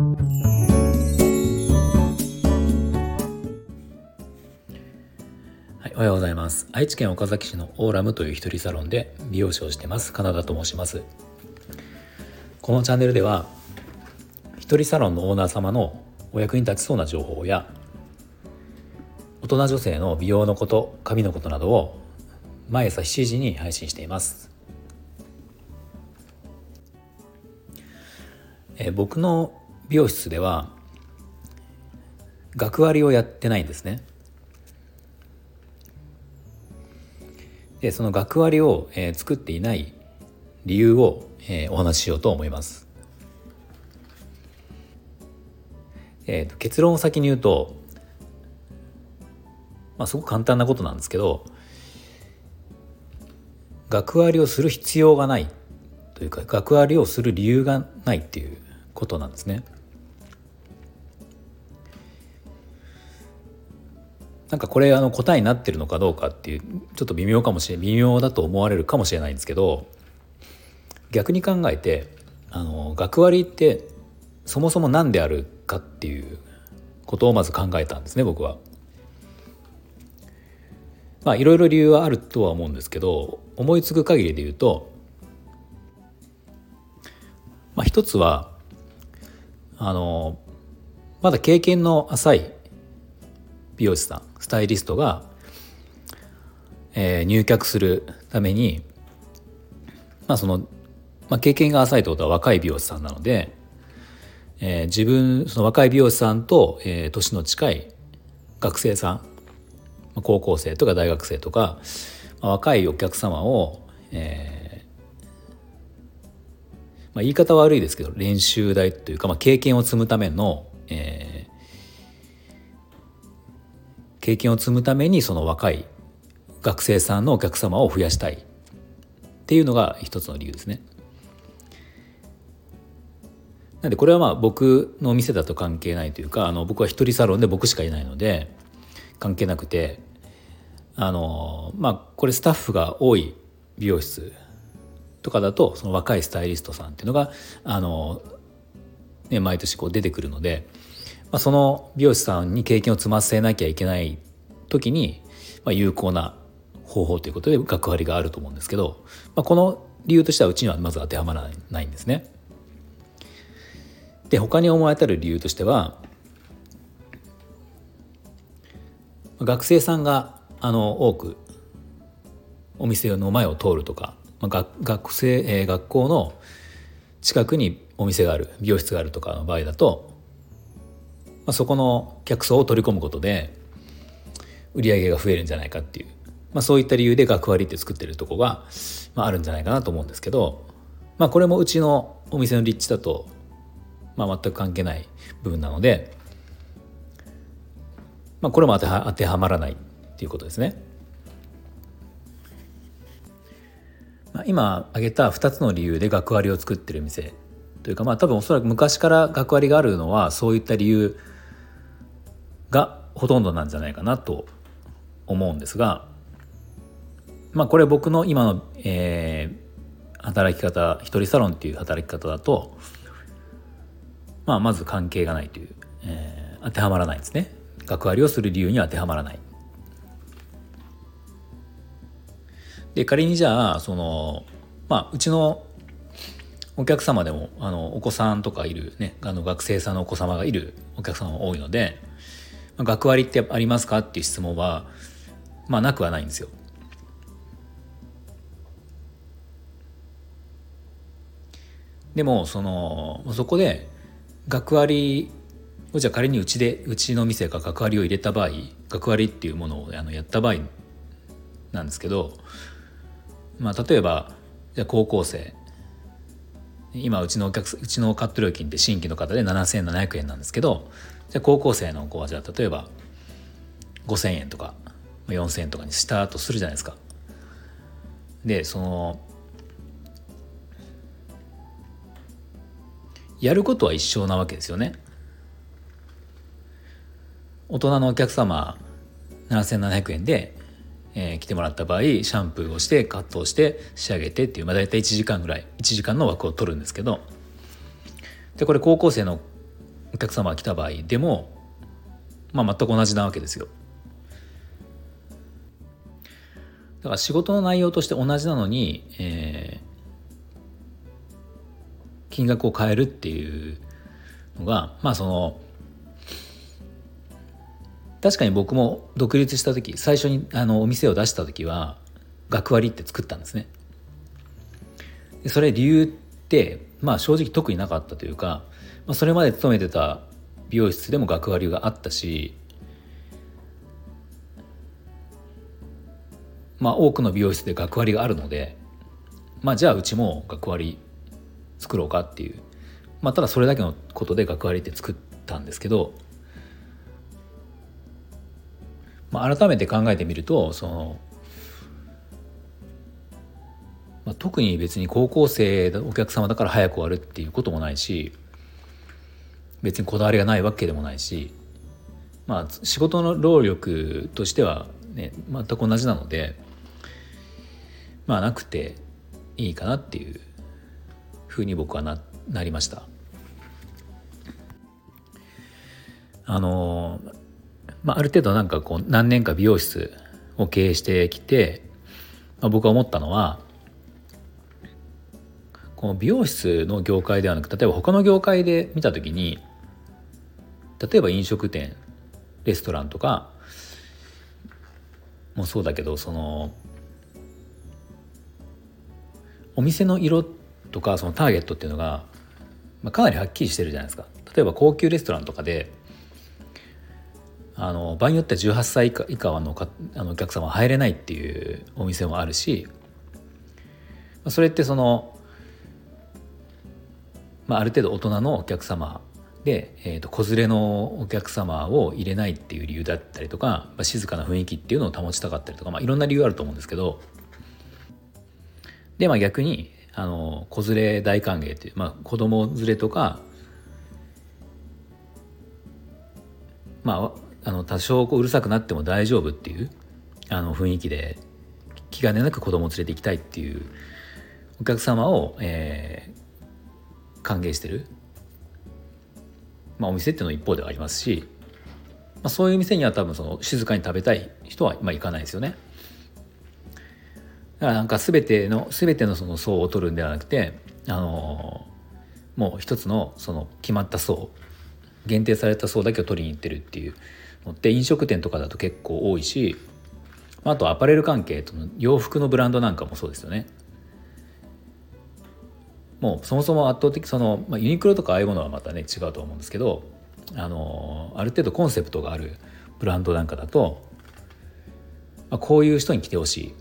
はい、おはようございます。愛知県岡崎市のオーラムという一人サロンで美容師をしてます。カナダと申します。このチャンネルでは一人サロンのオーナー様のお役に立ちそうな情報や大人女性の美容のこと髪のことなどを毎朝7時に配信しています。え僕の美容室では学割をやってないんですねでその学割を、えー、作っていない理由を、えー、お話ししようと思いますえーと、結論を先に言うと、まあ、すごく簡単なことなんですけど学割をする必要がないというか学割をする理由がないっていうことなんですね。なんかこれあの答えになってるのかどうかっていうちょっと微妙かもしれ微妙だと思われるかもしれないんですけど逆に考えてあの学割ってそもそも何であるかっていうことをまず考えたんですね僕は。まあいろいろ理由はあるとは思うんですけど思いつく限りで言うと、まあ、一つはあのまだ経験の浅い美容師さんスタイリストが、えー、入客するためにまあその、まあ、経験が浅いってことは若い美容師さんなのでえー、自分その若い美容師さんと、えー、年の近い学生さん高校生とか大学生とか、まあ、若いお客様を、えーまあ、言い方悪いですけど練習台というか、まあ、経験を積むための、えー、経験を積むためにその若い学生さんのお客様を増やしたいっていうのが一つの理由ですね。なんでこれはまあ僕の店だと関係ないというかあの僕は一人サロンで僕しかいないので関係なくてあのまあこれスタッフが多い美容室とかだとその若いスタイリストさんっていうのがあの、ね、毎年こう出てくるので、まあ、その美容師さんに経験を積ませなきゃいけない時に、まあ、有効な方法ということで学割があると思うんですけど、まあ、この理由としてはうちにはまず当てはまらないんですね。で他に思われたる理由としては学生さんがあの多くお店の前を通るとか、まあ、学生、えー、学校の近くにお店がある美容室があるとかの場合だと、あ、そこの客層を取り込むことで売り上げが増えるんじゃないかっていう、まあ、そういった理由で学割って作ってるとこが、まあ、あるんじゃないかなと思うんですけど、まあ、これもうちのお店の立地だとまあ、全く関係ない部分なので、まあ、これも当ては当てはまらないっていうことですね。まあ、今挙げた2つの理由で学割を作ってる店というかまあ多分おそらく昔から学割があるのはそういった理由がほとんどなんじゃないかなと思うんですがまあこれ僕の今の、えー、働き方一人サロンっていう働き方だとまあ、まず関係がないという、えー、当てはまらないですね。学割をする理由には当てはまらない。で仮にじゃあそのまあうちのお客様でもあのお子さんとかいるねあの学生さんのお子様がいるお客様が多いので、学割ってありますかっていう質問はまあなくはないんですよ。でもそのそこで学割をじゃあ仮にうちでうちの店が学割を入れた場合学割っていうものをあのやった場合なんですけど、まあ、例えばじゃあ高校生今うちのお客うちのカット料金って新規の方で7700円なんですけどじゃ高校生の子はじゃあ例えば5,000円とか4,000円とかにしたとするじゃないですか。でそのやることは一緒なわけですよね。大人のお客様7700円で、えー、来てもらった場合シャンプーをしてカットをして仕上げてっていう、まあ、大体1時間ぐらい1時間の枠を取るんですけどでこれ高校生のお客様が来た場合でも、まあ、全く同じなわけですよ。だから仕事の内容として同じなのに、えー、金額を変えるっていうのがまあその確かに僕も独立した時最初にあのお店を出した時は学割って作ったんですね。それ理由ってまあ正直特になかったというか、まあ、それまで勤めてた美容室でも学割があったしまあ多くの美容室で学割があるのでまあじゃあうちも学割作ろうかっていうまあただそれだけのことで学割って作ったんですけどまあ、改めて考えてみるとその、まあ、特に別に高校生お客様だから早く終わるっていうこともないし別にこだわりがないわけでもないしまあ仕事の労力としてはね全く同じなのでまあなくていいかなっていうふうに僕はななりました。あのまあ、ある程度なんかこう何年か美容室を経営してきて、まあ、僕は思ったのはこの美容室の業界ではなく例えば他の業界で見た時に例えば飲食店レストランとかもそうだけどそのお店の色とかそのターゲットっていうのが、まあ、かなりはっきりしてるじゃないですか。例えば高級レストランとかであの場合によっては18歳以下以下のかあのお客様は入れないっていうお店もあるしそれってその、まあ、ある程度大人のお客様で、えーと、子連れのお客様を入れないっていう理由だったりとか、まあ、静かな雰囲気っていうのを保ちたかったりとか、まあ、いろんな理由あると思うんですけど。で、まあ、逆にあの子連れ大歓迎っていう、まあ、子供連れとかまああの多少こううるさくなっても大丈夫っていうあの雰囲気で気兼ねなく子供を連れて行きたいっていうお客様を、えー、歓迎してる、まあ、お店っていうのは一方ではありますし、まあ、そういう店には多分その静かに食べたい人は、まあ、行かないですよね。だからなんか全ての全てのその層を取るんではなくてあのもう一つのその決まった層限定された層だけを取りに行ってるっていうのって飲食店とかだと結構多いしあとアパレル関係との洋服のブランドなんかもそうですよね。もうそもそも圧倒的その、まあ、ユニクロとかああいうものはまたね違うと思うんですけどあのある程度コンセプトがあるブランドなんかだと、まあ、こういう人に来てほしい。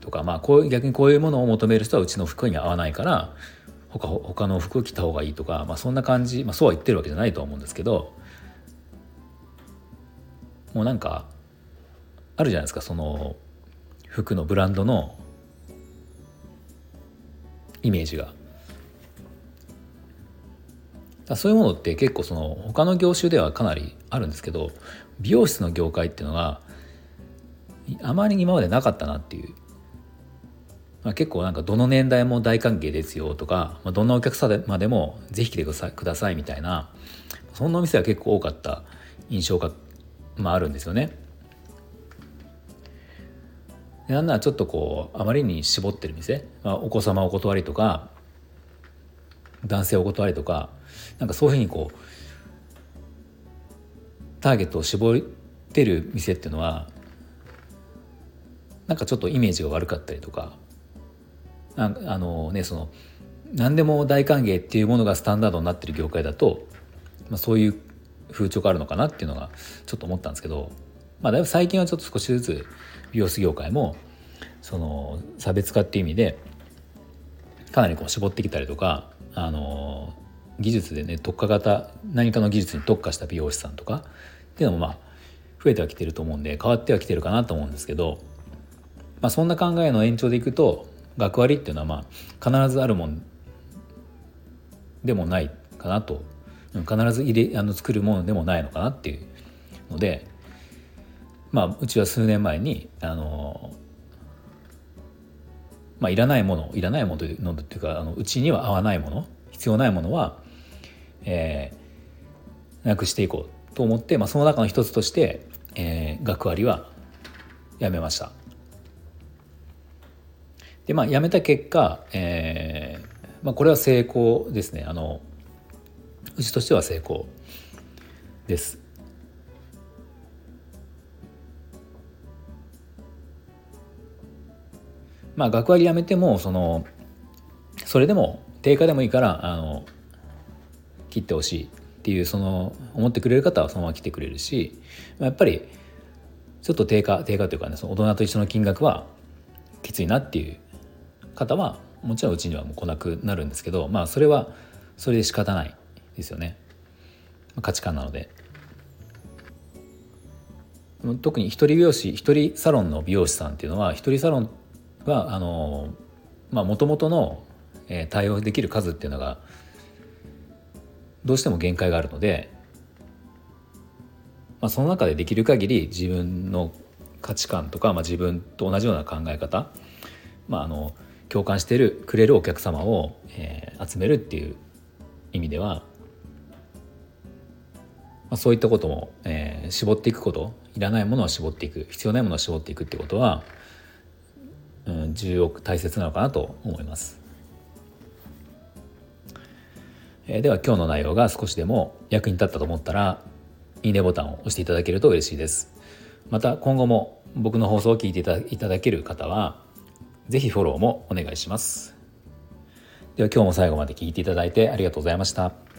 とか、まあ、こう逆にこういうものを求める人はうちの服に合わないから他他の服着た方がいいとか、まあ、そんな感じ、まあ、そうは言ってるわけじゃないと思うんですけどもうなんかあるじゃないですかその服のブランドのイメージが。そういうものって結構その他の業種ではかなりあるんですけど美容室の業界っていうのがあまり今までなかったなっていうまあ、結構なんかどの年代も大歓迎ですよとか、まあ、どんなお客様でもぜひ来てくださいみたいなそんなお店は結構多かった印象が、まあ、あるんですよね。なんならちょっとこうあまりに絞ってる店、まあ、お子様お断りとか男性お断りとかなんかそういうふうにこうターゲットを絞ってる店っていうのはなんかちょっとイメージが悪かったりとかああのねその何でも大歓迎っていうものがスタンダードになってる業界だと、まあ、そういう風潮があるのかなっていうのがちょっと思ったんですけど、まあ、だいぶ最近はちょっと少しずつ美容室業界もその差別化っていう意味でかなりこう絞ってきたりとかあの技術でね特化型何かの技術に特化した美容師さんとかっていうのもまあ増えてはきてると思うんで変わってはきてるかなと思うんですけど、まあ、そんな考えの延長でいくと学割っていうのはまあ必ずあるもんでもないかなと必ず入れあの作るものでもないのかなっていうのでまあうちは数年前にあのまあいらないものいらないものというのっていうかあのうちには合わないもの必要ないものは、えー、なくしていこうと思って、まあ、その中の一つとして、えー、学割はやめました。でまあやめた結果、えーまあ、これは成功ですねあのうちとしては成功です。まあ学割やめてもそのそれでも定価でもいいからあの切ってほしいっていうその思ってくれる方はそのまま来てくれるしまあやっぱりちょっと定価定価というかねその大人と一緒の金額はきついなっていう方はもちろんうちにはもう来なくなるんですけどまあそれはそれで仕方ないですよね。まあ価値観なので。特に一人美容師一人サロンの美容師さんっていうのは一人サロンはあのまあもともとの対応できる数っていうのがどうしても限界があるので、まあ、その中でできる限り自分の価値観とか、まあ、自分と同じような考え方、まあ、あの共感してるくれるお客様を、えー、集めるっていう意味では、まあ、そういったことも、えー、絞っていくこといらないものは絞っていく必要ないものは絞っていくってことは、重要大切なのかなと思います。えでは今日の内容が少しでも役に立ったと思ったらいいねボタンを押していただけると嬉しいです。また今後も僕の放送を聞いていただける方は是非フォローもお願いします。では今日も最後まで聞いていただいてありがとうございました。